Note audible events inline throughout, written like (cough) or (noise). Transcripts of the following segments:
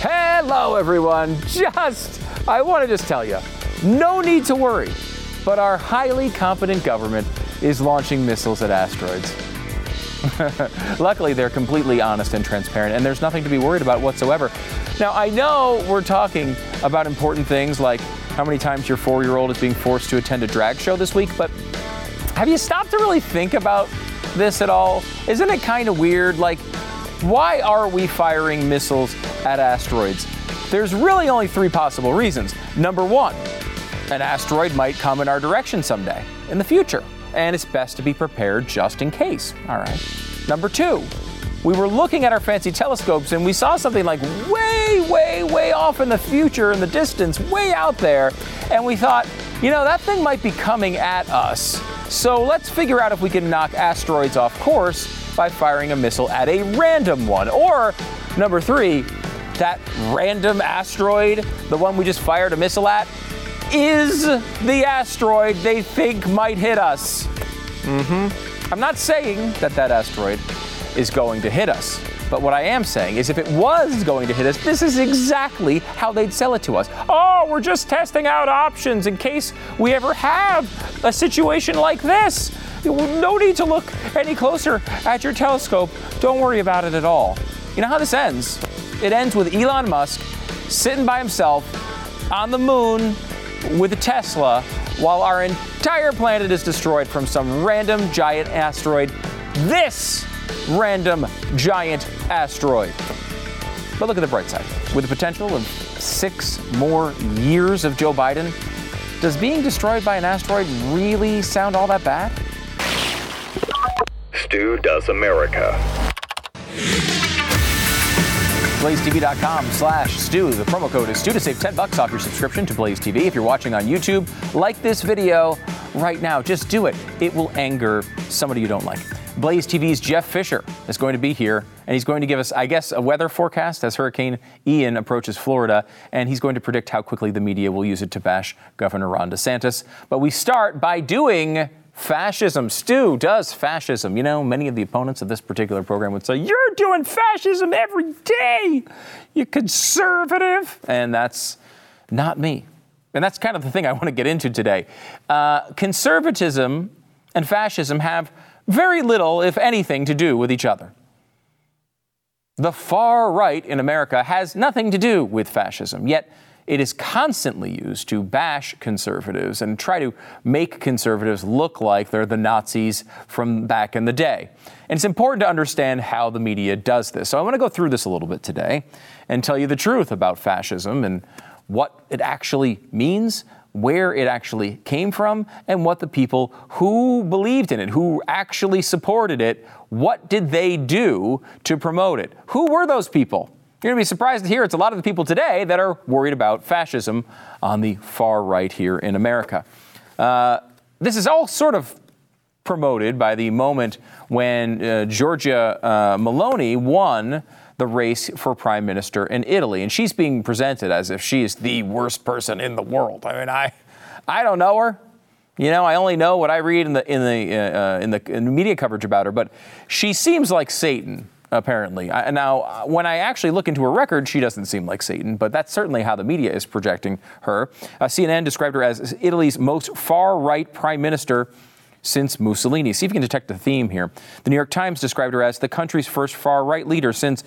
Hello, everyone. Just, I want to just tell you, no need to worry. But our highly competent government is launching missiles at asteroids. (laughs) Luckily, they're completely honest and transparent, and there's nothing to be worried about whatsoever. Now, I know we're talking about important things like how many times your four year old is being forced to attend a drag show this week, but have you stopped to really think about this at all? Isn't it kind of weird? Like, why are we firing missiles at asteroids? There's really only three possible reasons. Number one, an asteroid might come in our direction someday in the future, and it's best to be prepared just in case. All right. Number two, we were looking at our fancy telescopes and we saw something like way, way, way off in the future, in the distance, way out there, and we thought, you know, that thing might be coming at us. So let's figure out if we can knock asteroids off course by firing a missile at a random one. Or, number three, that random asteroid, the one we just fired a missile at, is the asteroid they think might hit us. Mm-hmm. I'm not saying that that asteroid is going to hit us. But what I am saying is, if it was going to hit us, this is exactly how they'd sell it to us. Oh, we're just testing out options in case we ever have a situation like this. No need to look any closer at your telescope. Don't worry about it at all. You know how this ends? It ends with Elon Musk sitting by himself on the moon with a Tesla while our entire planet is destroyed from some random giant asteroid. This random giant asteroid. But look at the bright side. With the potential of six more years of Joe Biden, does being destroyed by an asteroid really sound all that bad? Stu Does America. BlazeTV.com slash Stu. The promo code is Stu to save 10 bucks off your subscription to Blaze TV. If you're watching on YouTube, like this video right now. Just do it. It will anger somebody you don't like. Blaze TV's Jeff Fisher is going to be here, and he's going to give us, I guess, a weather forecast as Hurricane Ian approaches Florida, and he's going to predict how quickly the media will use it to bash Governor Ron DeSantis. But we start by doing fascism. Stu does fascism. You know, many of the opponents of this particular program would say, You're doing fascism every day, you conservative. And that's not me. And that's kind of the thing I want to get into today. Uh, conservatism and fascism have very little, if anything, to do with each other. The far right in America has nothing to do with fascism, yet it is constantly used to bash conservatives and try to make conservatives look like they're the Nazis from back in the day. And it's important to understand how the media does this. So I want to go through this a little bit today and tell you the truth about fascism and what it actually means, where it actually came from, and what the people who believed in it, who actually supported it, what did they do to promote it? Who were those people? You're going to be surprised to hear it's a lot of the people today that are worried about fascism on the far right here in America. Uh, this is all sort of promoted by the moment when uh, Giorgia uh, Meloni won the race for prime minister in Italy. And she's being presented as if she is the worst person in the world. I mean, I, I don't know her. You know, I only know what I read in the in the uh, in the, in media coverage about her. But she seems like Satan apparently. I, now, when I actually look into her record, she doesn't seem like Satan, but that's certainly how the media is projecting her. Uh, CNN described her as Italy's most far right prime minister since Mussolini. See if you can detect the theme here. The New York Times described her as the country's first far right leader since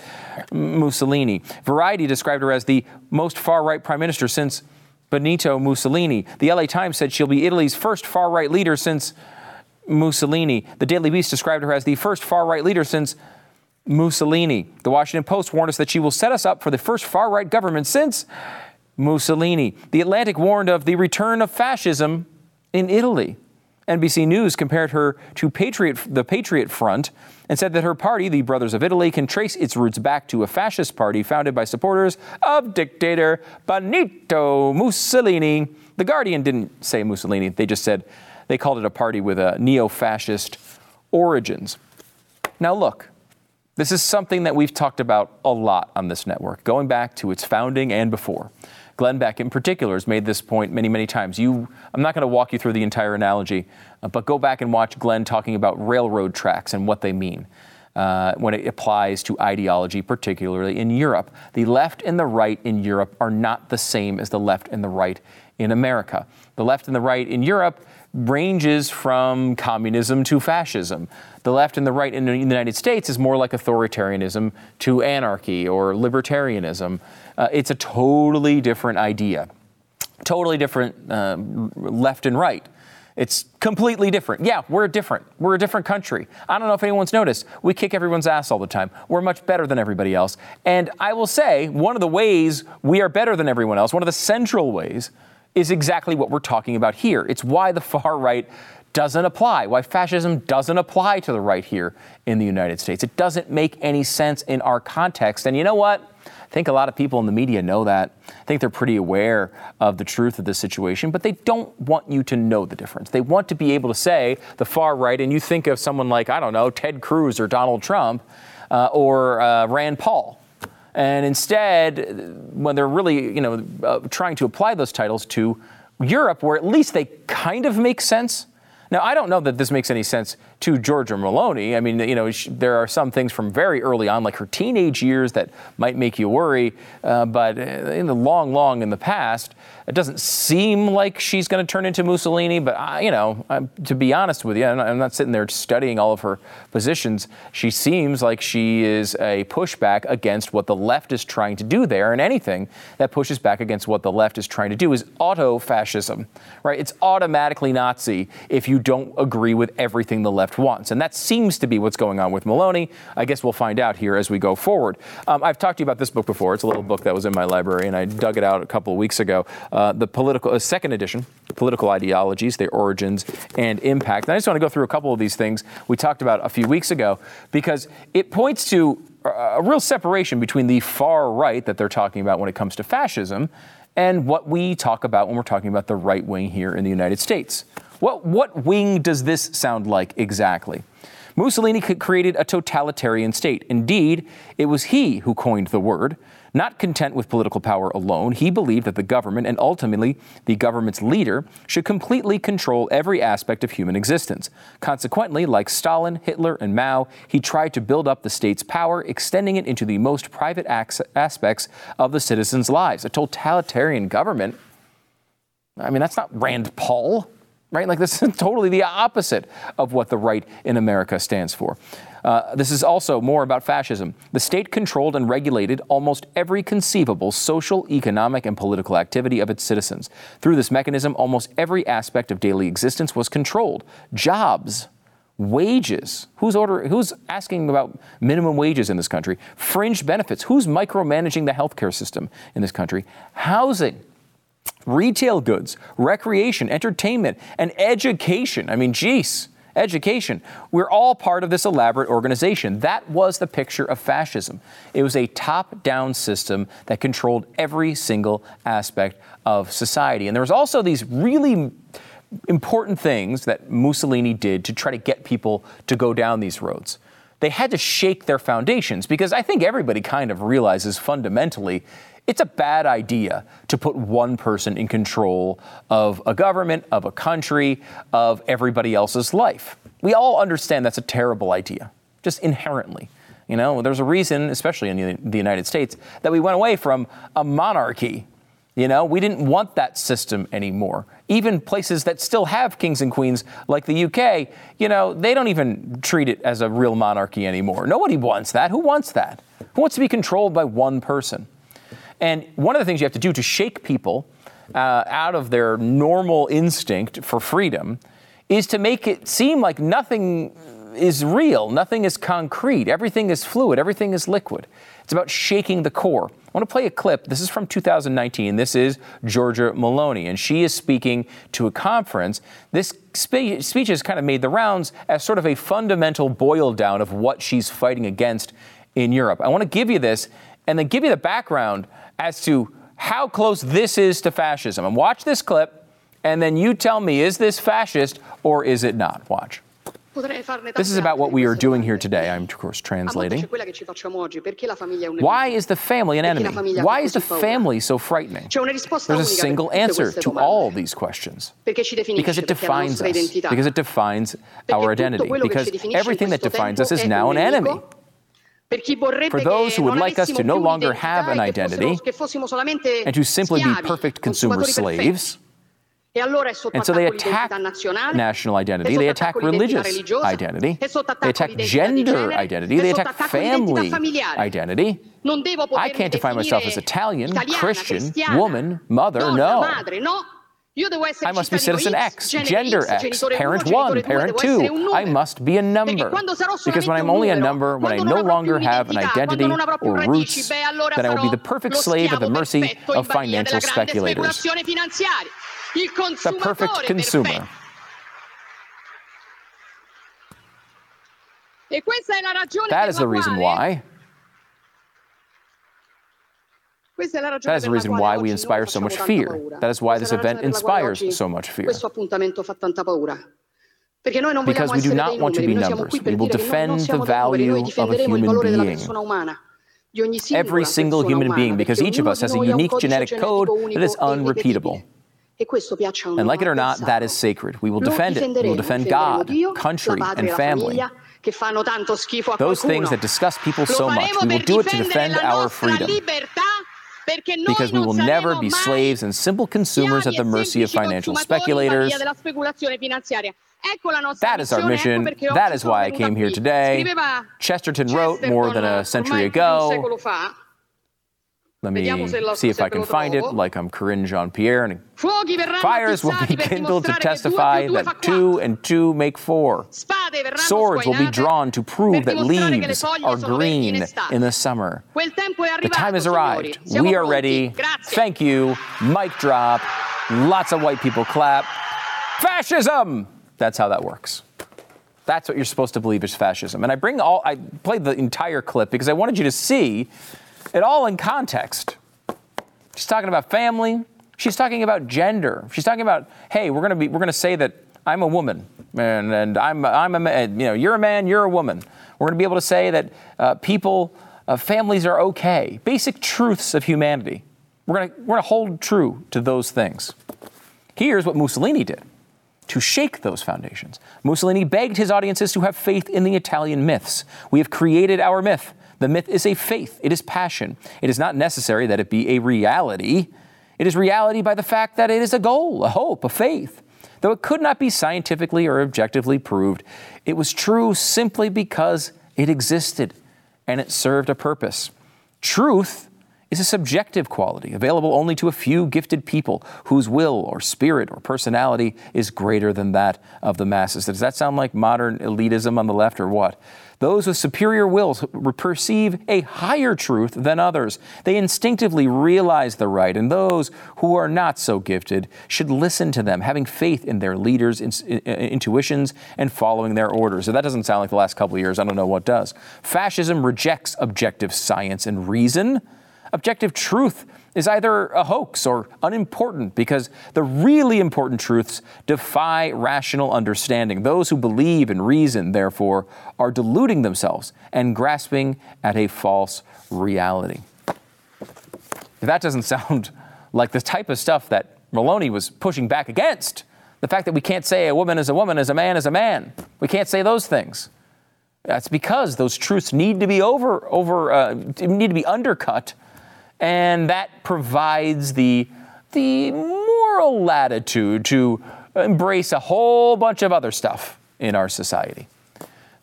Mussolini. Variety described her as the most far right prime minister since Benito Mussolini. The LA Times said she'll be Italy's first far right leader since Mussolini. The Daily Beast described her as the first far right leader since Mussolini. The Washington Post warned us that she will set us up for the first far right government since Mussolini. The Atlantic warned of the return of fascism in Italy. NBC News compared her to Patriot, the Patriot Front and said that her party, the Brothers of Italy, can trace its roots back to a fascist party founded by supporters of dictator Benito Mussolini. The Guardian didn't say Mussolini, they just said they called it a party with a neo fascist origins. Now, look, this is something that we've talked about a lot on this network, going back to its founding and before. Glenn Beck, in particular, has made this point many, many times. You, I'm not going to walk you through the entire analogy, uh, but go back and watch Glenn talking about railroad tracks and what they mean. uh, when it applies to ideology, particularly in Europe. The left and the right in Europe are not the same as the left and the right in America. The left and the right in Europe ranges from communism to fascism. The left and the right in the United States is more like authoritarianism to anarchy or libertarianism. Uh, it's a totally different idea, totally different uh, left and right. It's completely different. Yeah, we're different. We're a different country. I don't know if anyone's noticed. We kick everyone's ass all the time. We're much better than everybody else. And I will say, one of the ways we are better than everyone else, one of the central ways, is exactly what we're talking about here. It's why the far right doesn't apply, why fascism doesn't apply to the right here in the United States. It doesn't make any sense in our context. And you know what? I think a lot of people in the media know that. I think they're pretty aware of the truth of the situation, but they don't want you to know the difference. They want to be able to say the far right, and you think of someone like, I don't know, Ted Cruz or Donald Trump uh, or uh, Rand Paul. And instead, when they're really, you know, uh, trying to apply those titles to Europe, where at least they kind of make sense, now, I don't know that this makes any sense to Giorgia Meloni. I mean, you know, she, there are some things from very early on, like her teenage years, that might make you worry. Uh, but in the long, long in the past, it doesn't seem like she's going to turn into Mussolini. But I, you know, I'm, to be honest with you, I'm not, I'm not sitting there studying all of her positions. She seems like she is a pushback against what the left is trying to do there, and anything that pushes back against what the left is trying to do is auto-fascism, right? It's automatically Nazi if you don't agree with everything the left wants. And that seems to be what's going on with Meloni. I guess we'll find out here as we go forward. Um, I've talked to you about this book before. It's a little book that was in my library, and I dug it out a couple of weeks ago. Uh, the political uh, second edition, Political Ideologies, Their Origins and Impact. And I just want to go through a couple of these things we talked about a few weeks ago because it points to a real separation between the far right that they're talking about when it comes to fascism and what we talk about when we're talking about the right wing here in the United States. What, what wing does this sound like exactly? Mussolini created a totalitarian state. Indeed, it was he who coined the word. Not content with political power alone, he believed that the government and ultimately the government's leader should completely control every aspect of human existence. Consequently, like Stalin, Hitler, and Mao, he tried to build up the state's power, extending it into the most private aspects of the citizens' lives. A totalitarian government, I mean, that's not Rand Paul right? Like this (laughs) is totally the opposite of what the right in America stands for. Uh, this is also more about fascism. The state controlled and regulated almost every conceivable social, economic, and political activity of its citizens. Through this mechanism, almost every aspect of daily existence was controlled. Jobs, wages. Who's order, Who's asking about minimum wages in this country? Fringe benefits. Who's micromanaging the healthcare system in this country? Housing retail goods, recreation, entertainment, and education. I mean, geez, education. We're all part of this elaborate organization. That was the picture of fascism. It was a top down system that controlled every single aspect of society. And there was also these really important things that Mussolini did to try to get people to go down these roads. They had to shake their foundations because I think everybody kind of realizes fundamentally it's a bad idea to put one person in control of a government, of a country, of everybody else's life. We all understand that's a terrible idea, just inherently. You know, there's a reason, especially in the United States, that we went away from a monarchy. You know, we didn't want that system anymore. Even places that still have kings and queens, like the UK, you know, they don't even treat it as a real monarchy anymore. Nobody wants that. Who wants that? Who wants to be controlled by one person? And one of the things you have to do to shake people uh, out of their normal instinct for freedom is to make it seem like nothing is real, nothing is concrete, everything is fluid, everything is liquid. It's about shaking the core. I want to play a clip. This is from 2019. This is Giorgia Meloni, and she is speaking to a conference. This spe- speech has kind of made the rounds as sort of a fundamental boil down of what she's fighting against in Europe. I want to give you this and then give you the background as to how close this is to fascism. And watch this clip, and then you tell me is this fascist or is it not? Watch. This is about what we are doing here today. I'm, of course, translating. Why is the family an enemy? Why is the family so frightening? There's a single answer to all these questions. Because it defines us. Because it defines our identity. Because everything that defines us is now an enemy. For those who would like us to no longer have an identity and to simply be perfect consumer slaves, and so they attack national identity, they attack religious identity, they attack gender identity, they attack family identity. I can't define myself as Italian, Christian, woman, mother, no. I must be citizen X, gender X, parent 1, parent 2. I must be a number. Because when I'm only a number, when I no longer have an identity or roots, then I will be the perfect slave at the mercy of financial speculators the perfect consumer. That is the reason why. That is the reason why we inspire so much fear. That is why this event inspires so much fear. Because we do not want to be numbers. We will defend the value of a human being. Every single human being, because each of us has a unique genetic code that is unrepeatable. And like it or not, that is sacred. We will defend it. We will defend God, country, and family. Those things that disgust people so much, we will do it to defend our freedom. Because we will never be slaves and simple consumers at the mercy of financial speculators. That is our mission. That is why I came here today. Chesterton wrote more than a century ago let me see if I can find it, like I'm Karine Jean Pierre. And fires will be kindled to testify that two and two make four. Swords will be drawn to prove that leaves are green in the summer. The time has arrived. We are ready. Thank you. Mic drop. Lots of white people clap. Fascism! That's how that works. That's what you're supposed to believe is fascism. And I bring all, I played the entire clip because I wanted you to see it all in context. She's talking about family. She's talking about gender. She's talking about, hey, we're gonna be, we're gonna say that I'm a woman, and, and I'm, I'm a man. You know, you're a man. You're a woman. We're gonna be able to say that uh, people, uh, families are okay. Basic truths of humanity. We're gonna, we're gonna hold true to those things. Here's what Mussolini did to shake those foundations. Mussolini begged his audiences to have faith in the Italian myths. We have created our myth. The myth is a faith, it is passion. It is not necessary that it be a reality. It is reality by the fact that it is a goal, a hope, a faith. Though it could not be scientifically or objectively proved, it was true simply because it existed and it served a purpose. Truth is a subjective quality available only to a few gifted people whose will or spirit or personality is greater than that of the masses. Does that sound like modern elitism on the left or what? Those with superior wills perceive a higher truth than others. They instinctively realize the right, and those who are not so gifted should listen to them, having faith in their leaders' intuitions and following their orders. So that doesn't sound like the last couple of years. I don't know what does. Fascism rejects objective science and reason. Objective truth is either a hoax or unimportant because the really important truths defy rational understanding. Those who believe in reason, therefore, are deluding themselves and grasping at a false reality. If that doesn't sound like the type of stuff that Meloni was pushing back against, the fact that we can't say a woman is a woman, as a man is a man, we can't say those things. That's because those truths need to be over, over, uh, need to be undercut and that provides the, the moral latitude to embrace a whole bunch of other stuff in our society.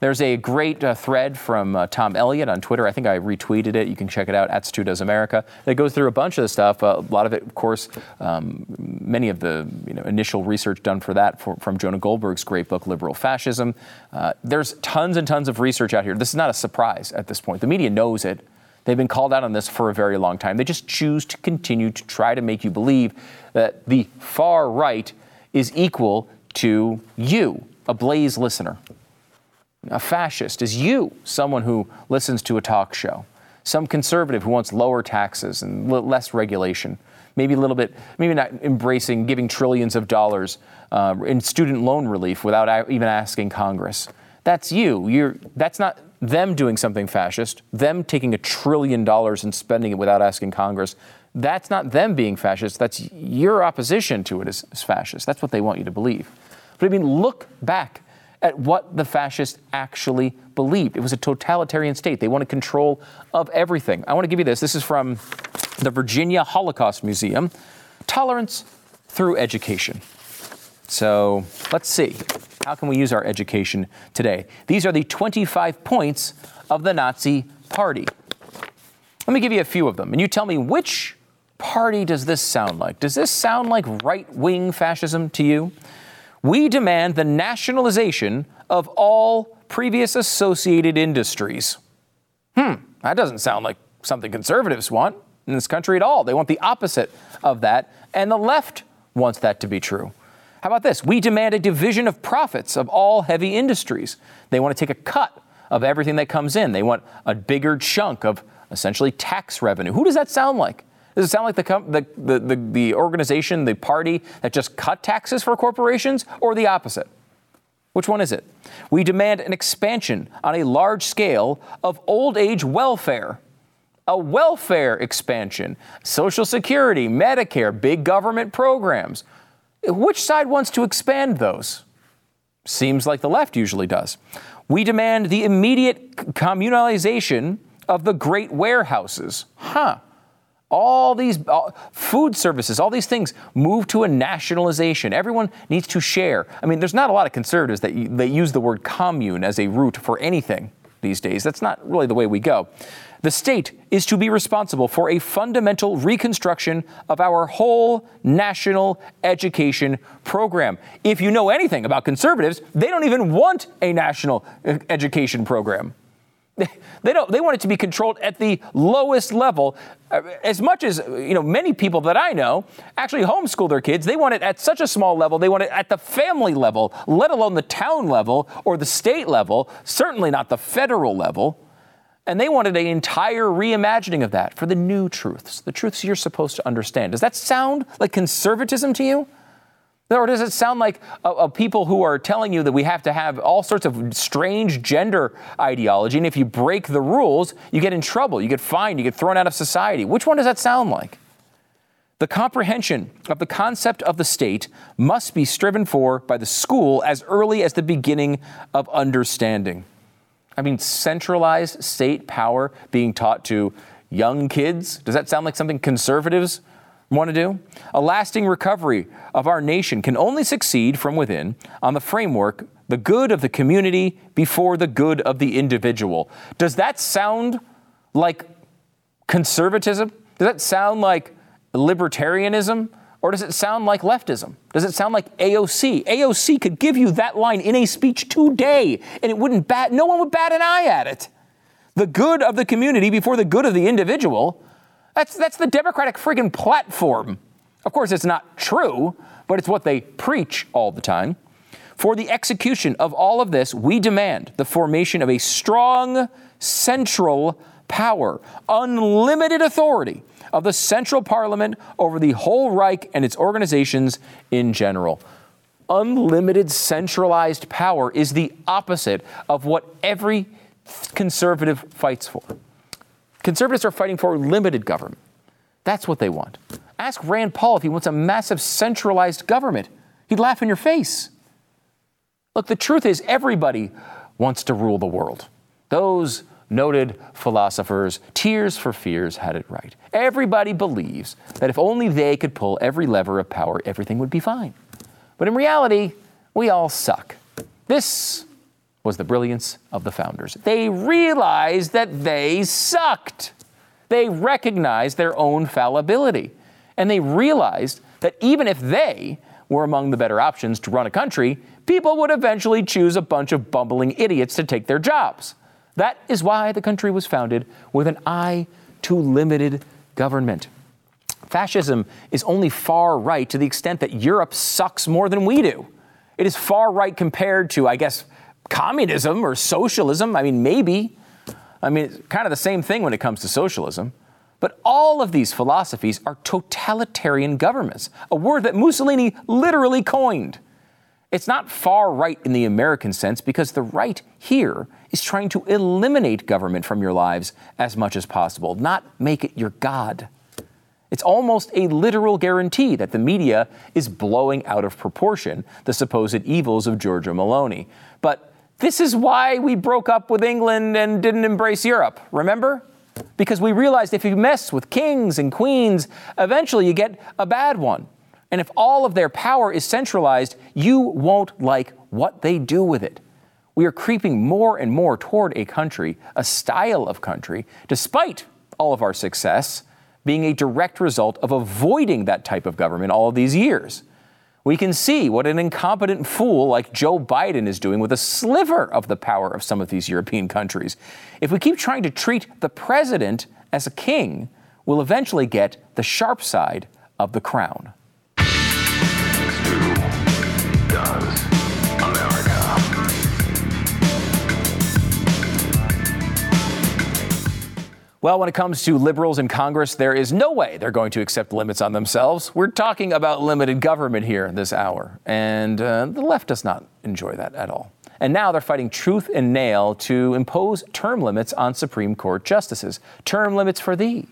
There's a great uh, thread from uh, Tom Elliott on Twitter. I think I retweeted it. You can check it out at Stu America. That goes through a bunch of the stuff. Uh, a lot of it, of course, um, many of the you know, initial research done for that for, from Jonah Goldberg's great book, Liberal Fascism. Uh, there's tons and tons of research out here. This is not a surprise at this point. The media knows it. They've been called out on this for a very long time. They just choose to continue to try to make you believe that the far right is equal to you, a Blaze listener. A fascist is you, someone who listens to a talk show. some conservative who wants lower taxes and l- less regulation, maybe a little bit, maybe not embracing giving trillions of dollars uh, in student loan relief without even asking Congress. That's you. You're, that's not them doing something fascist, them taking a trillion dollars and spending it without asking Congress. That's not them being fascist. That's your opposition to it as, as fascist. That's what they want you to believe. But I mean, look back at what the fascists actually believed. It was a totalitarian state. They wanted control of everything. I want to give you this. This is from the Virginia Holocaust Museum Tolerance through Education. So let's see. How can we use our education today? These are the 25 points of the Nazi Party. Let me give you a few of them, and you tell me which party does this sound like? Does this sound like right wing fascism to you? We demand the nationalization of all previous associated industries. Hmm, that doesn't sound like something conservatives want in this country at all. They want the opposite of that, and the left wants that to be true. How about this? We demand a division of profits of all heavy industries. They want to take a cut of everything that comes in. They want a bigger chunk of essentially tax revenue. Who does that sound like? Does it sound like the, the, the, the, organization, the party that just cut taxes for corporations, or the opposite? Which one is it? We demand an expansion on a large scale of old age welfare. A welfare expansion, Social Security, Medicare, big government programs. Which side wants to expand those? Seems like the left usually does. We demand the immediate communalization of the great warehouses. Huh. All these all, food services, all these things move to a nationalization. Everyone needs to share. I mean, there's not a lot of conservatives that, that use the word commune as a root for anything these days. That's not really the way we go. The state is to be responsible for a fundamental reconstruction of our whole national education program. If you know anything about conservatives, they don't even want a national uh, education program. (laughs) They don't. They want it to be controlled at the lowest level. Uh, as much as you know, many people that I know actually homeschool their kids. They want it at such a small level. They want it at the family level, let alone the town level or the state level. Certainly not the federal level. And they wanted an entire reimagining of that for the new truths, the truths you're supposed to understand. Does that sound like conservatism to you? Or does it sound like people who are telling you that we have to have all sorts of strange gender ideology, and if you break the rules, you get in trouble, you get fined, you get thrown out of society? Which one does that sound like? The comprehension of the concept of the state must be striven for by the school as early as the beginning of understanding. I mean, centralized state power being taught to young kids. Does that sound like something conservatives want to do? A lasting recovery of our nation can only succeed from within on the framework the good of the community before the good of the individual. Does that sound like conservatism? Does that sound like libertarianism? Or does it sound like leftism? Does it sound like AOC? AOC could give you that line in a speech today, and it wouldn't bat, no one would bat an eye at it. The good of the community before the good of the individual. That's, that's the Democratic friggin' platform. Of course, it's not true, but it's what they preach all the time. For the execution of all of this, we demand the formation of a strong central power, unlimited authority of the central parliament over the whole Reich and its organizations in general. Unlimited centralized power is the opposite of what every conservative fights for. Conservatives are fighting for limited government. That's what they want. Ask Rand Paul if he wants a massive centralized government. He'd laugh in your face. Look, the truth is, everybody wants to rule the world. Those noted philosophers, Tears for Fears, had it right. Everybody believes that if only they could pull every lever of power, everything would be fine. But in reality, we all suck. This was the brilliance of the founders. They realized that they sucked. They recognized their own fallibility. And they realized that even if they were among the better options to run a country, people would eventually choose a bunch of bumbling idiots to take their jobs. That is why the country was founded with an eye to limited government. Fascism is only far right to the extent that Europe sucks more than we do. It is far right compared to, I guess, communism or socialism. I mean, maybe. I mean, it's kind of the same thing when it comes to socialism. But all of these philosophies are totalitarian governments, a word that Mussolini literally coined. It's not far right in the American sense because the right here is trying to eliminate government from your lives as much as possible, not make it your God. It's almost a literal guarantee that the media is blowing out of proportion the supposed evils of Giorgia Meloni. But this is why we broke up with England and didn't embrace Europe, remember? Because we realized if you mess with kings and queens, eventually you get a bad one. And if all of their power is centralized, you won't like what they do with it. We are creeping more and more toward a country, a style of country, despite all of our success being a direct result of avoiding that type of government all of these years. We can see what an incompetent fool like Joe Biden is doing with a sliver of the power of some of these European countries. If we keep trying to treat the president as a king, we'll eventually get the sharp side of the crown. Well, when it comes to liberals in Congress, there is no way they're going to accept limits on themselves. We're talking about limited government here this hour, and uh, the left does not enjoy that at all. And now they're fighting truth and nail to impose term limits on Supreme Court justices. Term limits for thee,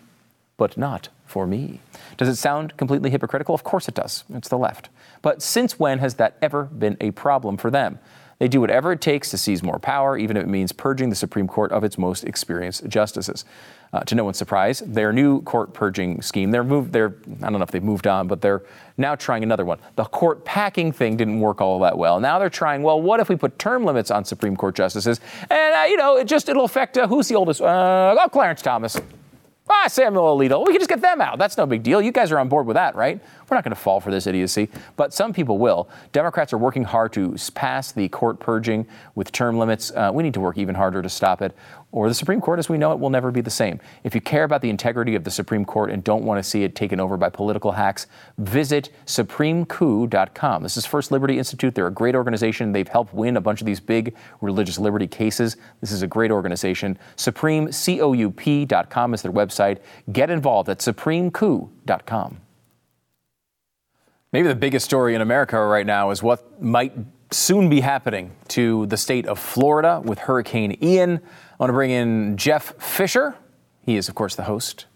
but not for me. Does it sound completely hypocritical? Of course it does. It's the left. But since when has that ever been a problem for them? They do whatever it takes to seize more power, even if it means purging the Supreme Court of its most experienced justices. Uh, to no one's surprise, their new court purging scheme, they're moved, they're, I don't know if they've moved on, but they're now trying another one. The court packing thing didn't work all that well. Now they're trying, well, what if we put term limits on Supreme Court justices? And, uh, you know, it just, it'll affect, uh, who's the oldest? Uh, oh, Clarence Thomas. Ah, Samuel Alito. We can just get them out. That's no big deal. You guys are on board with that, right? We're not going to fall for this idiocy, but some people will. Democrats are working hard to pass the court purging with term limits. Uh, we need to work even harder to stop it, or the Supreme Court, as we know it, will never be the same. If you care about the integrity of the Supreme Court and don't want to see it taken over by political hacks, visit supremecoup.com. This is First Liberty Institute. They're a great organization. They've helped win a bunch of these big religious liberty cases. This is a great organization. SupremeCoup.com is their website. Get involved at supremecoup.com. Maybe the biggest story in America right now is what might soon be happening to the state of Florida with Hurricane Ian. I want to bring in Jeff Fisher. He is, of course, the host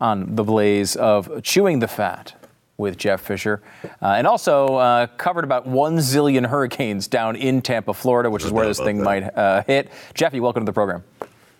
on The Blaze of Chewing the Fat with Jeff Fisher, uh, and also uh, covered about one zillion hurricanes down in Tampa, Florida, which is where this thing that. might uh, hit. Jeffy, welcome to the program.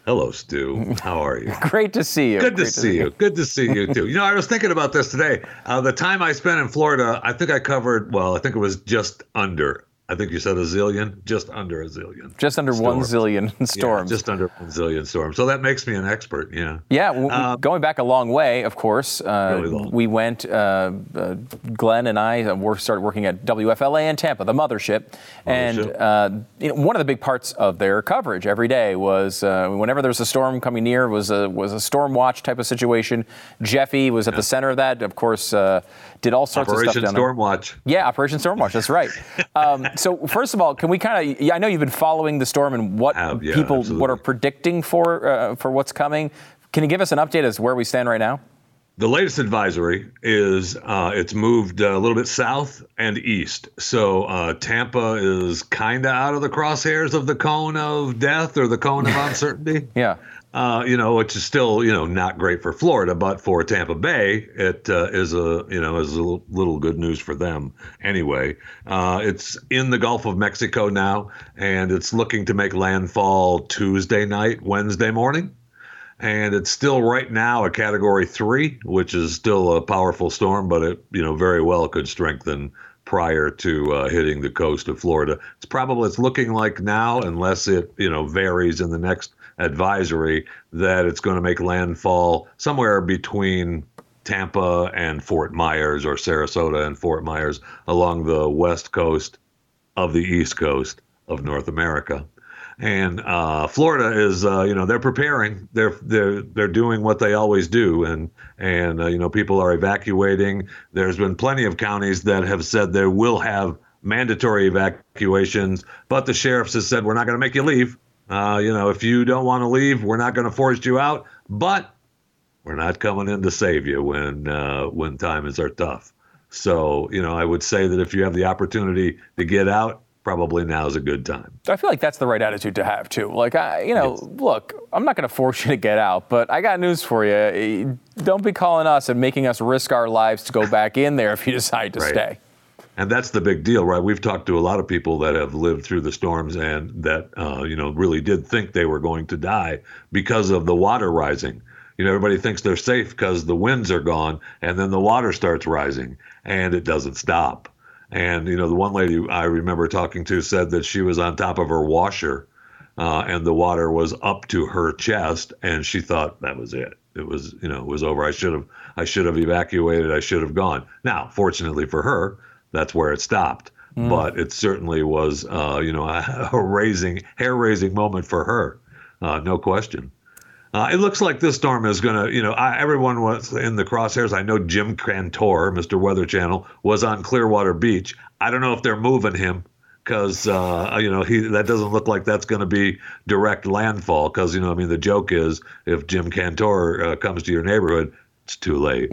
Hello, Stu. How are you? (laughs) Great to see you. Good to, see, see you. Good to see you too. You know, I was thinking about this today. Uh, the time I spent in Florida, I think I covered. Well, I think it was just under I think you said a zillion, just under a zillion. Just under storms. one zillion storms. Yeah, just under one zillion storms. So that makes me an expert. Yeah. Yeah. Uh, going back a long way, of course. Uh, really we went. Uh, uh Glenn and I uh, started working at WFLA in Tampa, the mothership, mothership. and uh, you know, one of the big parts of their coverage every day was whenever there was a storm coming near was a was a storm watch type of situation. Jeffy was at yeah. the center of that. Of course did all sorts Operation of stuff down Stormwatch. Yeah, Operation Stormwatch. That's right. um, so first of all, can we kind of? Yeah, I know you've been following the storm and what Have, yeah, people absolutely. what are predicting for uh, for what's coming. Can you give us an update as where we stand right now? The latest advisory is uh, it's moved a little bit south and east. So uh, Tampa is kind of out of the crosshairs of the cone of death or the cone of (laughs) uncertainty. yeah uh, you know, which is still you know not great for Florida, but for Tampa Bay, it uh, is a you know is a little good news for them anyway. Uh, it's in the Gulf of Mexico now, and it's looking to make landfall Tuesday night, Wednesday morning. And it's still right now a Category Three, which is still a powerful storm, but it you know very well could strengthen prior to uh, hitting the coast of Florida. It's probably it's looking like now, unless it you know varies in the next advisory that it's going to make landfall somewhere between Tampa and Fort Myers or Sarasota and Fort Myers along the west coast of the east coast of North America. And uh, Florida is, uh, you know, they're preparing. They're they're they're doing what they always do, and and uh, you know, people are evacuating. There's been plenty of counties that have said they will have mandatory evacuations, but the sheriffs have said we're not going to make you leave Uh, you know, if you don't want to leave, we're not going to force you out, but we're not coming in to save you when uh, when times are tough. So, you know, I would say that if you have the opportunity to get out, probably now is a good time. I feel like that's the right attitude to have too. Like, I, you know, yes. look, I'm not going to force you to get out, but I got news for you. Don't be calling us and making us risk our lives to go back in there if you decide to right. stay. And that's the big deal, right? We've talked to a lot of people that have lived through the storms and that, uh, you know, really did think they were going to die because of the water rising. You know, everybody thinks they're safe because the winds are gone, and then the water starts rising, and it doesn't stop. And you know, the one lady I remember talking to said that she was on top of her washer, uh, and the water was up to her chest, and she thought that was it. It was, you know, it was over. I should have, I should have evacuated. I should have gone. Now, fortunately for her, that's where it stopped. Mm. But it certainly was, uh, you know, (laughs) a, a raising, hair-raising moment for her, uh, no question. Uh, it looks like this storm is going to, you know, I, everyone was in the crosshairs. I know Jim Cantore, Mr. Weather Channel, was on Clearwater Beach. I don't know if they're moving him because, uh, you know, he that doesn't look like that's going to be direct landfall. Because, you know, I mean, the joke is if Jim Cantore uh, comes to your neighborhood, it's too late.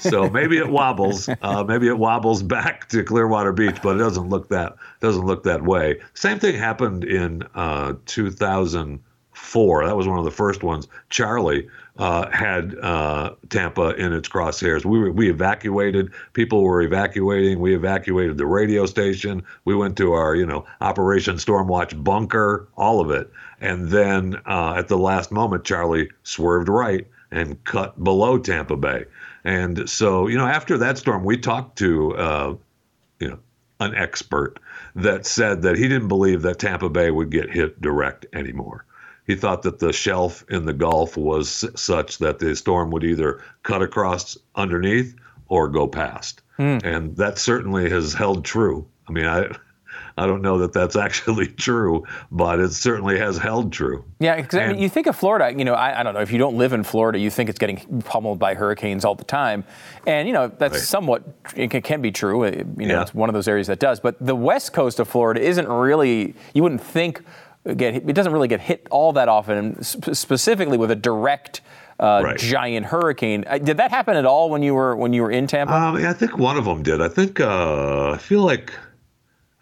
so maybe it wobbles. Uh, maybe it wobbles back to Clearwater Beach, but it doesn't look that doesn't look that way. Same thing happened in uh, 2000- four. That was one of the first ones. Charley uh, had uh, Tampa in its crosshairs. We we evacuated. People were evacuating. We evacuated the radio station. We went to our you know Operation Stormwatch bunker. All of it. And then uh, at the last moment, Charley swerved right and cut below Tampa Bay. And so you know after that storm, we talked to uh, you know an expert that said that he didn't believe that Tampa Bay would get hit direct anymore he thought that the shelf in the Gulf was such that the storm would either cut across underneath or go past. Mm. And that certainly has held true. I mean, I. I don't know that that's (laughs) actually true, but it certainly has held true. Yeah, because I mean, you think of Florida, you know, I, I, don't know, if you don't live in Florida, you think it's getting pummeled by hurricanes all the time. And, you know, that's right. somewhat, it can be true. You know, yeah. it's one of those areas that does. But the west coast of Florida isn't really, you wouldn't think get it doesn't really get hit all that often, specifically with a direct uh, right. giant hurricane. Uh, did that happen at all when you were when you were in Tampa? Um, I think one of them did. I think uh, I feel like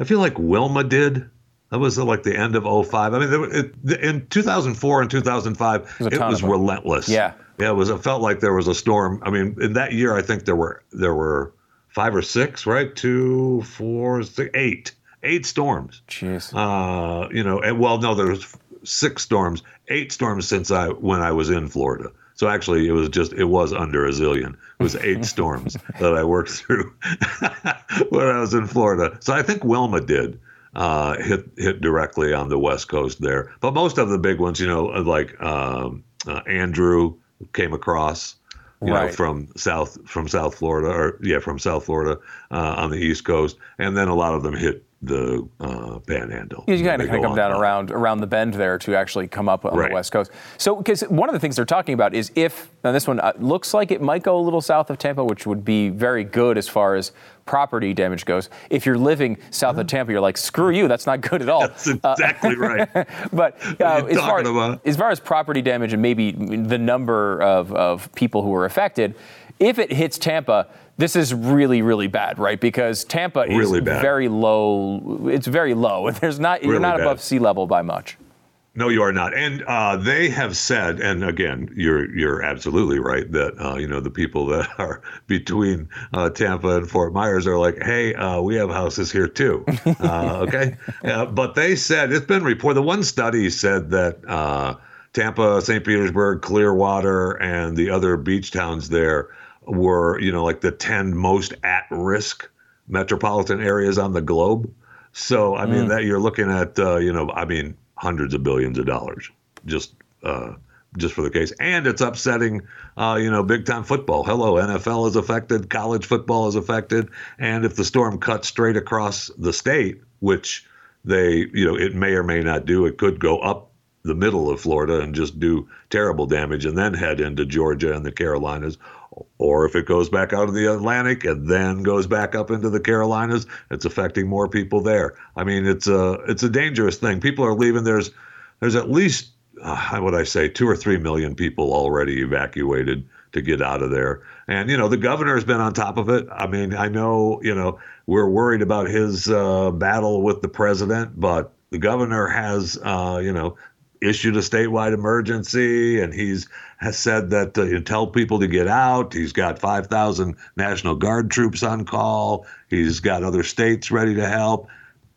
I feel like Wilma did. That was uh, like the end of 05. I mean, it, in 2004 and 2005, it was, it was relentless. Yeah, yeah, it was. It felt like there was a storm. I mean, in that year, I think there were there were five or six, right? Two, four, six, eight eight storms. Jeez. Uh, you know, and well, no, there was six storms, eight storms since I when I was in Florida. So actually, it was just it was under a zillion. It was eight (laughs) storms that I worked through (laughs) when I was in Florida. So I think Wilma did uh, hit hit directly on the west coast there, but most of the big ones, you know, like um, uh, Andrew came across you right. know, from south from South Florida or yeah, from South Florida uh, on the East Coast, and then a lot of them hit the uh, Panhandle. You kind of come down around around the bend there to actually come up on right. the west coast. So, because one of the things they're talking about is if now this one uh, looks like it might go a little south of Tampa, which would be very good as far as property damage goes. If you're living south of Tampa, you're like, screw you, that's not good at all. That's exactly uh, right. (laughs) but uh, as, far, as far as property damage and maybe the number of, of people who are affected, if it hits Tampa, this is really really bad, right? Because Tampa is really very low. It's very low. and (laughs) There's not really you're not bad. above sea level by much. No, you are not. And uh, they have said, and again, you're you're absolutely right that uh, you know the people that (laughs) are between uh, Tampa and Fort Myers are like, hey, uh, we have houses here too. (laughs) Uh, okay, uh, but they said it's been reported. The one study said that Tampa, St. Petersburg, Clearwater, and the other beach towns there were, you know, like the 10 most at risk metropolitan areas on the globe. So, I mean, mm. that you're looking at, uh, you know, I mean, hundreds of billions of dollars just, uh, just for the case. And it's upsetting, uh, you know, big time football. Hello, NFL is affected, college football is affected. And if the storm cuts straight across the state, which they, you know, it may or may not do, it could go up the middle of Florida and just do terrible damage and then head into Georgia and the Carolinas or if it goes back out of the Atlantic and then goes back up into the Carolinas, it's affecting more people there. I mean, it's a it's a dangerous thing. People are leaving. There's there's at least uh, how would I say two or three million people already evacuated to get out of there. And you know, the governor has been on top of it. I mean, I know you know we're worried about his uh, battle with the president, but the governor has uh, you know issued a statewide emergency, and he's has said that uh, you tell people to get out. He's got 5,000 National Guard troops on call. He's got other states ready to help.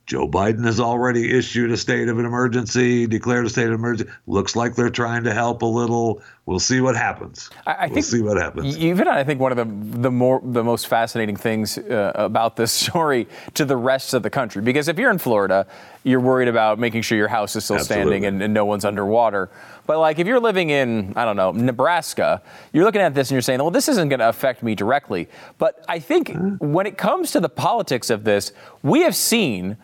Joe Biden has already issued a state of an emergency, declared a state of emergency. Looks like they're trying to help a little. We'll see what happens. I, I we'll think see what happens. Even I think one of the the more the most fascinating things uh, about this (laughs) story to the rest of the country, because if you're in Florida, you're worried about making sure your house is still Absolutely. standing and, and no one's underwater. But like if you're living in I don't know Nebraska, you're looking at this and you're saying, well, this isn't going to affect me directly. But I think mm. when it comes to the politics of this, we have seen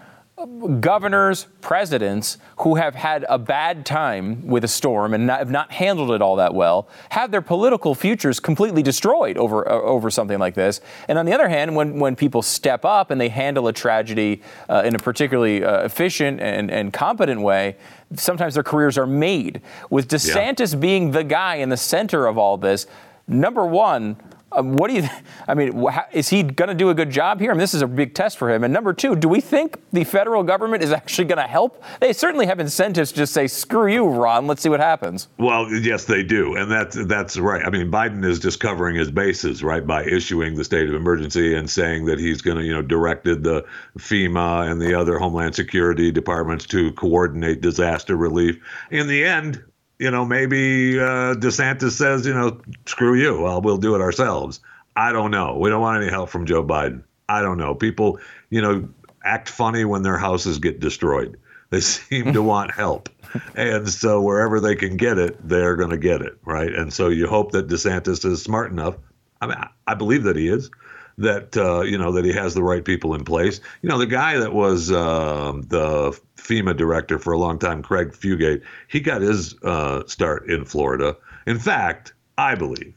governors, presidents who have had a bad time with a storm and not, have not handled it all that well have their political futures completely destroyed over uh, over something like this. And on the other hand, when when people step up and they handle a tragedy uh, in a particularly uh, efficient and, and competent way, sometimes their careers are made. With DeSantis yeah. being the guy in the center of all this, number one um, what do you? I mean, is he going to do a good job here? I mean, this is a big test for him. And number two, do we think the federal government is actually going to help? They certainly have incentives to just say, "Screw you, Ron. Let's see what happens." Well, yes, they do, and that's that's right. I mean, Biden is just covering his bases, right, by issuing the state of emergency and saying that he's going to, you know, directed the FEMA and the other Homeland Security departments to coordinate disaster relief. In the end, you know, maybe uh, DeSantis says, you know, screw you. Well, we'll do it ourselves. I don't know. We don't want any help from Joe Biden. I don't know. People, you know, act funny when their houses get destroyed. They (laughs) seem to (laughs) want help. And so wherever they can get it, they're going to get it, right? And so you hope that DeSantis is smart enough. I mean, I believe that he is that uh, you know that he has the right people in place. You know, the guy that was uh, the FEMA director for a long time, Craig Fugate, he got his uh, start in Florida. In fact, I believe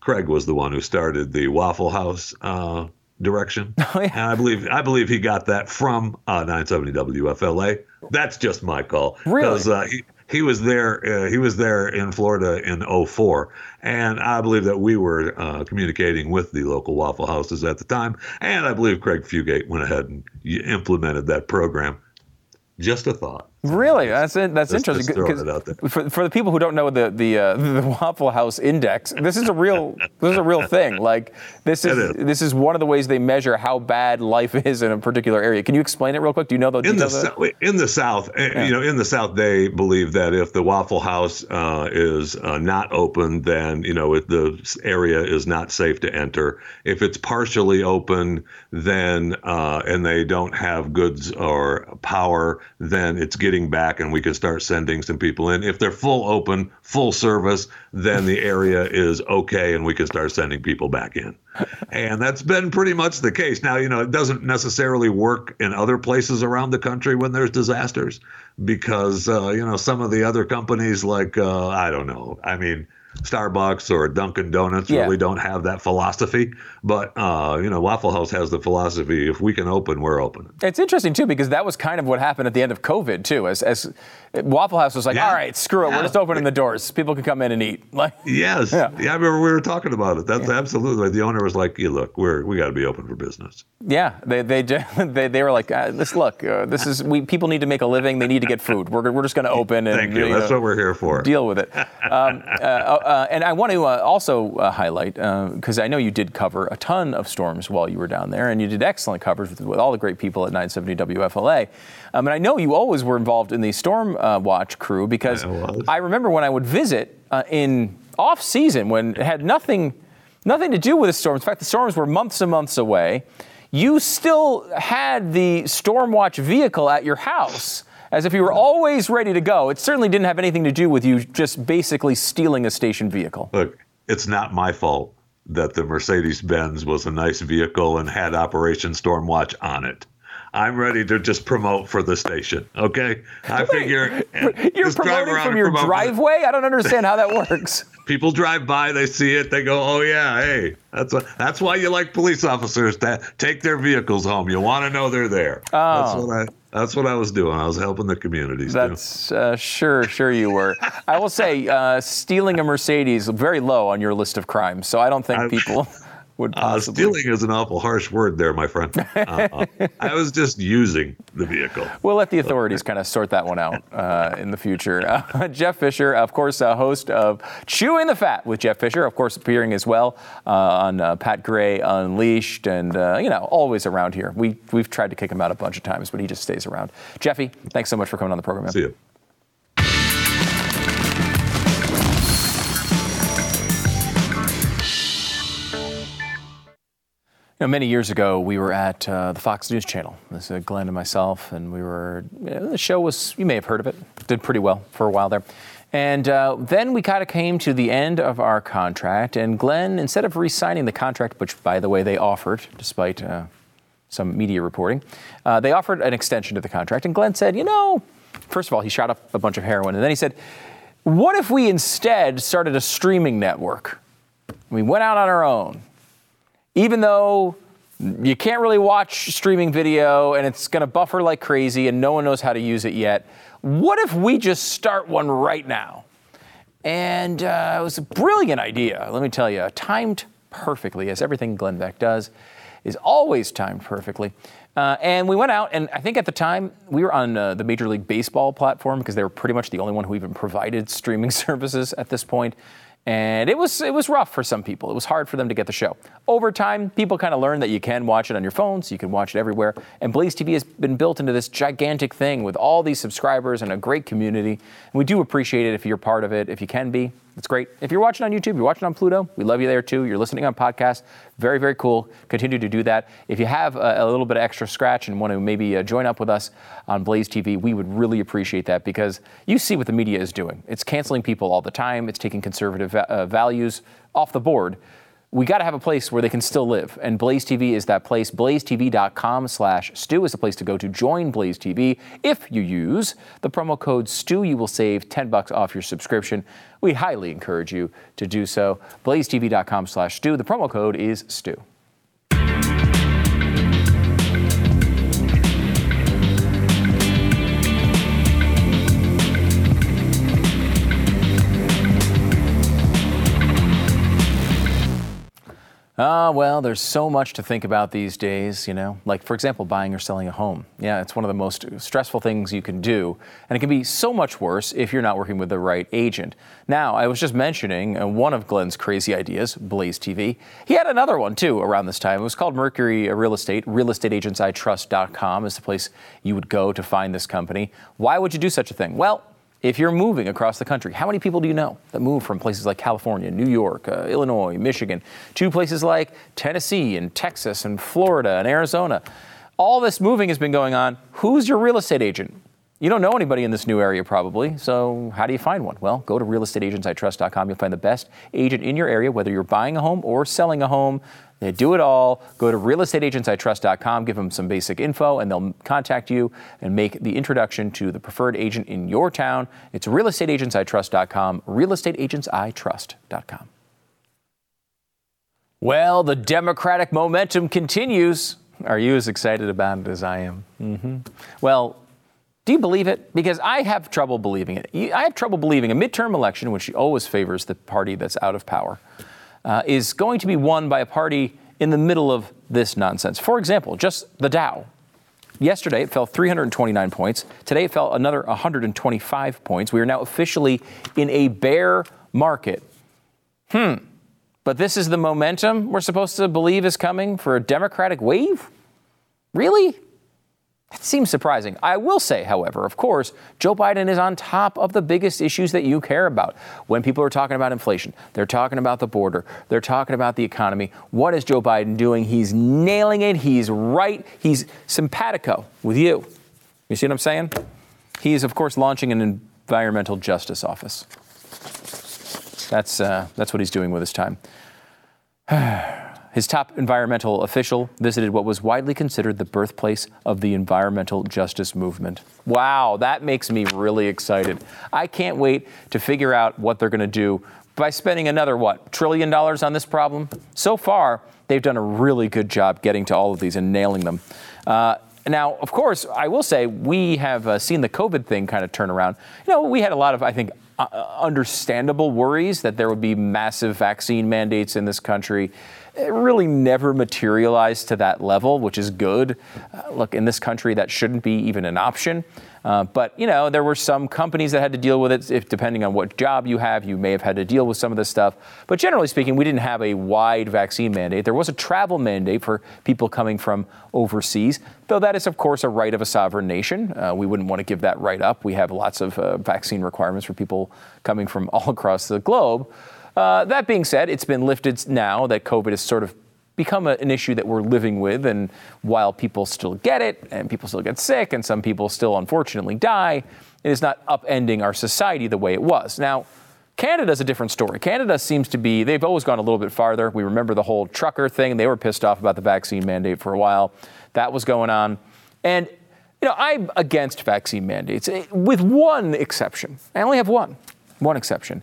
Craig was the one who started the Waffle House uh, direction, (laughs) oh, yeah. and I believe I believe he got that from uh, 970 WFLA. That's just my call because really? Uh, he, he was there. Uh, he was there in Florida in 04. and I believe that we were uh, communicating with the local Waffle Houses at the time, and I believe Craig Fugate went ahead and implemented that program. Just a thought. Really, that's it. That's just, interesting. Just for, for the people who don't know the the, uh, (laughs) the Waffle House Index, this is a real this is a real thing. Like this is, is, this is one of the ways they measure how bad life is in a particular area. Can you explain it real quick? Do you know the in the in the South? Eh, yeah. You know, in the South, they believe that if the Waffle House uh, is uh, not open, then you know the area is not safe to enter. If it's partially open, then uh, and they don't have goods or power, then it's getting getting back and we can start sending some people in. If they're full open, full service, then the area is okay and we can start sending people back in. And that's been pretty much the case. Now, you know, it doesn't necessarily work in other places around the country when there's disasters because, uh, you know, some of the other companies, like, uh, I don't know, I mean, Starbucks or Dunkin' Donuts yeah. really don't have that philosophy. But uh, you know, Waffle House has the philosophy: if we can open, we're open. It's interesting too because that was kind of what happened at the end of COVID too. As, as Waffle House was like, yeah. all right, screw it, yeah. we're just opening the doors. People can come in and eat. (laughs) Like, yes, yeah. yeah. I remember we were talking about it. That's absolutely. The owner was like, yeah, look, we're we got to be open for business. Yeah, they they (laughs) they, they were like, uh, this look, uh, this is we people need to make a living. They need to get food. We're we're just going to open and thank you. you That's know, what we're here for. Deal with it. Um, uh, uh, and I want to uh, also highlight because I know you did cover a ton of storms while you were down there, and you did excellent coverage with, with all the great people at 970 WFLA. Um, and I know you always were involved in the storm uh, watch crew because I, I, remember when I would visit uh, in off season when it had nothing nothing to do with the storms. In fact, the storms were months and months away. You still had the storm watch vehicle at your house as if you were always ready to go. It certainly didn't have anything to do with you just basically stealing a station vehicle. Look, it's not my fault that the Mercedes Benz was a nice vehicle and had Operation Stormwatch on it. I'm ready to just promote for the station. Okay, I figure you're promoting from your driveway. I don't understand how that works. (laughs) People drive by, they see it, they go, "Oh yeah, hey, that's what, that's why you like police officers to take their vehicles home. You want to know they're there." Oh. That's what I that's what I was doing. I was helping the communities. That's uh, sure, sure you were. I will say, uh, stealing a Mercedes very low on your list of crimes. So I don't think people (laughs) would uh, possibly. Uh, stealing is an awful harsh word there, my friend. Uh, (laughs) I was just using the vehicle. We'll let the authorities kind of sort that one out uh, in the future. Uh, (laughs) Jeff Fisher, of course, a host of Chewing the Fat with Jeff Fisher, of course, appearing as well uh, on Pat Gray Unleashed, and you know, always around here. We we've tried to kick him out a bunch of times, but he just stays around. Jeffy, thanks so much for coming on the program. Man. See you. Know, many years ago, we were at uh, the Fox News Channel. This is Glenn and myself, and we were. You know, the show was. You may have heard of it. Did pretty well for a while there. And uh, then we kind of came to the end of our contract, and Glenn, instead of re-signing the contract, which by the way they offered, despite uh, some media reporting, uh, they offered an extension to the contract. And Glenn said, you know, first of all, he shot up a bunch of heroin, and then he said, what if we instead started a streaming network? We went out on our own even though you can't really watch streaming video and it's going to buffer like crazy and no one knows how to use it yet, what if we just start one right now? And uh, it was a brilliant idea, let me tell you, timed perfectly, as everything Glenn Beck does is always timed perfectly. Uh, and we went out, and I think at the time we were on uh, the Major League Baseball platform because they were pretty much the only one who even provided streaming (laughs) services at this point and it was it was rough for some people. It was hard for them to get the show. Over time, people kind of learned that you can watch it on your phone, so you can watch it everywhere. And Blaze TV has been built into this gigantic thing with all these subscribers and a great community. And we do appreciate it if you're part of it, if you can be. It's great. If you're watching on YouTube, you're watching on Pluto, we love you there too. You're listening on podcast. Very, very cool. Continue to do that. If you have a, a little bit of extra scratch and want to maybe uh, join up with us on Blaze TV, we would really appreciate that because you see what the media is doing. It's canceling people all the time, it's taking conservative uh, values off the board we got to have a place where they can still live. And Blaze TV is that place. BlazeTV.com slash Stu is the place to go to join Blaze TV. If you use the promo code Stu, you will save 10 bucks off your subscription. We highly encourage you to do so. BlazeTV.com slash Stu. The promo code is Stu. Ah, uh, well, there's so much to think about these days, you know. Like, for example, buying or selling a home. Yeah, it's one of the most stressful things you can do. And it can be so much worse if you're not working with the right agent. Now, I was just mentioning uh, one of Glenn's crazy ideas, Blaze TV. He had another one, too, around this time. It was called Mercury Real Estate. RealestateAgentsITrust.com is the place you would go to find this company. Why would you do such a thing? Well, if you're moving across the country, how many people do you know that move from places like California, New York, uh, Illinois, Michigan, to places like Tennessee and Texas and Florida and Arizona? All this moving has been going on. Who's your real estate agent? You don't know anybody in this new area probably, so how do you find one? Well, go to realestateagentsitrust.com. You'll find the best agent in your area, whether you're buying a home or selling a home. They do it all. Go to realestateagentsitrust.com, give them some basic info, and they'll contact you and make the introduction to the preferred agent in your town. It's realestateagentsitrust.com, realestateagentsitrust.com. Well, the Democratic momentum continues. Are you as excited about it as I am? Mm-hmm. Well, do you believe it? Because I have trouble believing it. I have trouble believing a midterm election, which always favors the party that's out of power uh, is going to be won by a party in the middle of this nonsense. For example, just the Dow. Yesterday it fell 329 points. Today it fell another 125 points. We are now officially in a bear market. Hmm. But this is the momentum we're supposed to believe is coming for a Democratic wave? Really? That seems surprising. I will say, however, of course, Joe Biden is on top of the biggest issues that you care about. When people are talking about inflation, they're talking about the border, they're talking about the economy. What is Joe Biden doing? He's nailing it. He's right. He's simpatico with you. You see what I'm saying? He is, of course, launching an environmental justice office. That's, uh, that's what he's doing with his time. (sighs) his top environmental official visited what was widely considered the birthplace of the environmental justice movement. Wow, that makes me really excited. I can't wait to figure out what they're going to do by spending another, what, trillion dollars on this problem? So far, they've done a really good job getting to all of these and nailing them. Uh, now, of course, I will say we have uh, seen the COVID thing kind of turn around. You know, we had a lot of, I think, uh, understandable worries that there would be massive vaccine mandates in this country. It really never materialized to that level, which is good. Uh, look, in this country, that shouldn't be even an option. Uh, but you know, there were some companies that had to deal with it. If depending on what job you have, you may have had to deal with some of this stuff. But generally speaking, we didn't have a wide vaccine mandate. There was a travel mandate for people coming from overseas, though that is, of course, a right of a sovereign nation. Uh, we wouldn't want to give that right up. We have lots of uh, vaccine requirements for people coming from (laughs) all across the globe. Uh, that being said, it's been lifted now that COVID has sort of become a, an issue that we're living with. And while people still get it and people still get sick and some people still unfortunately die, it is not upending our society the way it was. Now, Canada's a different story. Canada seems to be, they've always gone a little bit farther. We remember the whole trucker thing. They were pissed off about the vaccine mandate for a while. That was going on. And, you know, I'm against vaccine mandates eh, with one exception. I only have one, one exception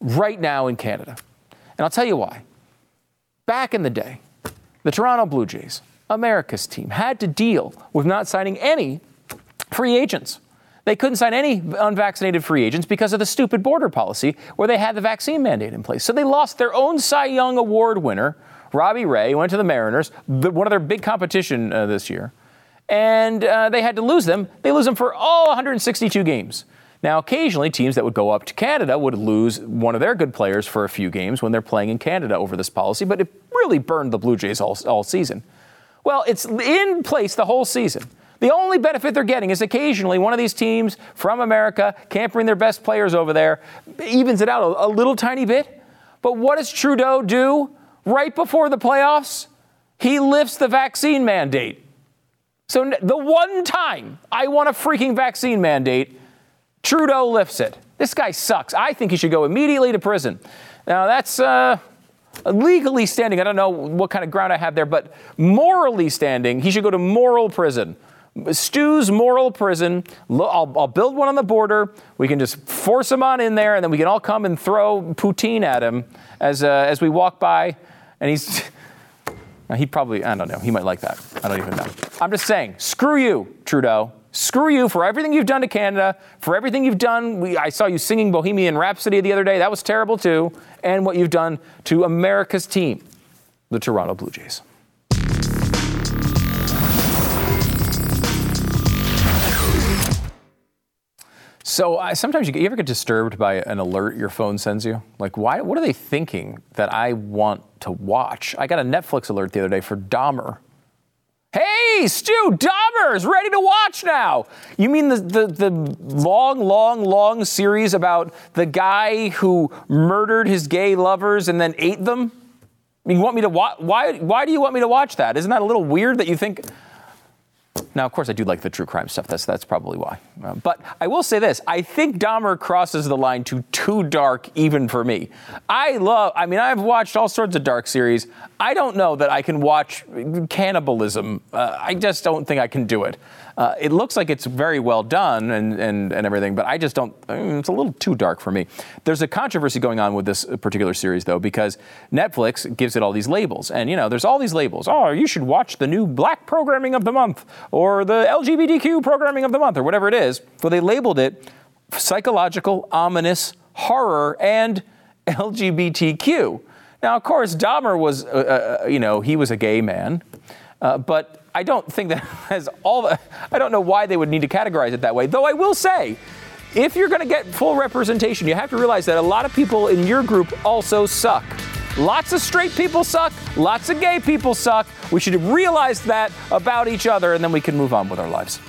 right now in Canada. And I'll tell you why. Back in the day, the Toronto Blue Jays, America's team, had to deal with not signing any free agents. They couldn't sign any unvaccinated free agents because of the stupid border policy where they had the vaccine mandate in place. So they lost their own Cy Young Award winner, Robbie Ray, went to the Mariners, one of their big competition uh, this year, and uh, they had to lose them. They lose them for all 162 games. Now, occasionally, teams that would go up to Canada would lose one of their good players for a few games when they're playing in Canada over this policy, but it really burned the Blue Jays all, all season. Well, it's in place the whole season. The only benefit they're getting is occasionally one of these teams from America can't bring their best players over there, evens it out a, a little tiny bit. But what does Trudeau do right before the playoffs? He lifts the vaccine mandate. So the one time I want a freaking vaccine mandate, Trudeau lifts it. This guy sucks. I think he should go immediately to prison. Now, that's uh, legally standing. I don't know what kind of ground I have there, but morally standing, he should go to moral prison. Stu's moral prison. I'll, I'll, build one on the border. We can just force him on in there, and then we can all come and throw poutine at him as, uh, as we walk by. And he's, (laughs) he probably, I don't know, he might like that. I don't even know. I'm just saying, screw you, Trudeau. Screw you for everything you've done to Canada, for everything you've done. We, I saw you singing Bohemian Rhapsody the other day. That was terrible too. And what you've done to America's team, the Toronto Blue Jays. So uh, sometimes you, you, ever get disturbed by an alert your phone sends you? Like, why? What are they thinking that I want to watch? I got a Netflix alert the other day for Dahmer. Hey, Stu, Dahmer is ready to watch now. You mean the, the, the long, long, long series about the guy who murdered his gay lovers and then ate them? You want me to watch? Why, why do you want me to watch that? Isn't that a little weird that you think now, of course, I do like the true crime stuff. That's that's probably why. Uh, but I will say this: I think Dahmer crosses the line to too dark, even for me. I love. I mean, I've watched all sorts of dark series. I don't know that I can watch cannibalism. Uh, I just don't think I can do it. Uh, it looks like it's very well done and, and, and everything, but I just don't, it's a little too dark for me. There's a controversy going on with this particular series, though, because Netflix gives it all these labels. And, you know, there's all these labels. Oh, you should watch the new black programming of the month or the LGBTQ programming of the month or whatever it is. Well, they labeled it psychological, ominous, horror, and LGBTQ. Now, of course, Dahmer was, uh, uh, you know, he was a gay man, uh, but I don't think that (laughs) has all the, I don't know why they would need to categorize it that way. Though I will say, if you're going to get full representation, you have to realize that a lot of people in your group also suck. Lots of straight people suck, lots of gay people suck. We should realize that about each other, and then we can move on with our lives.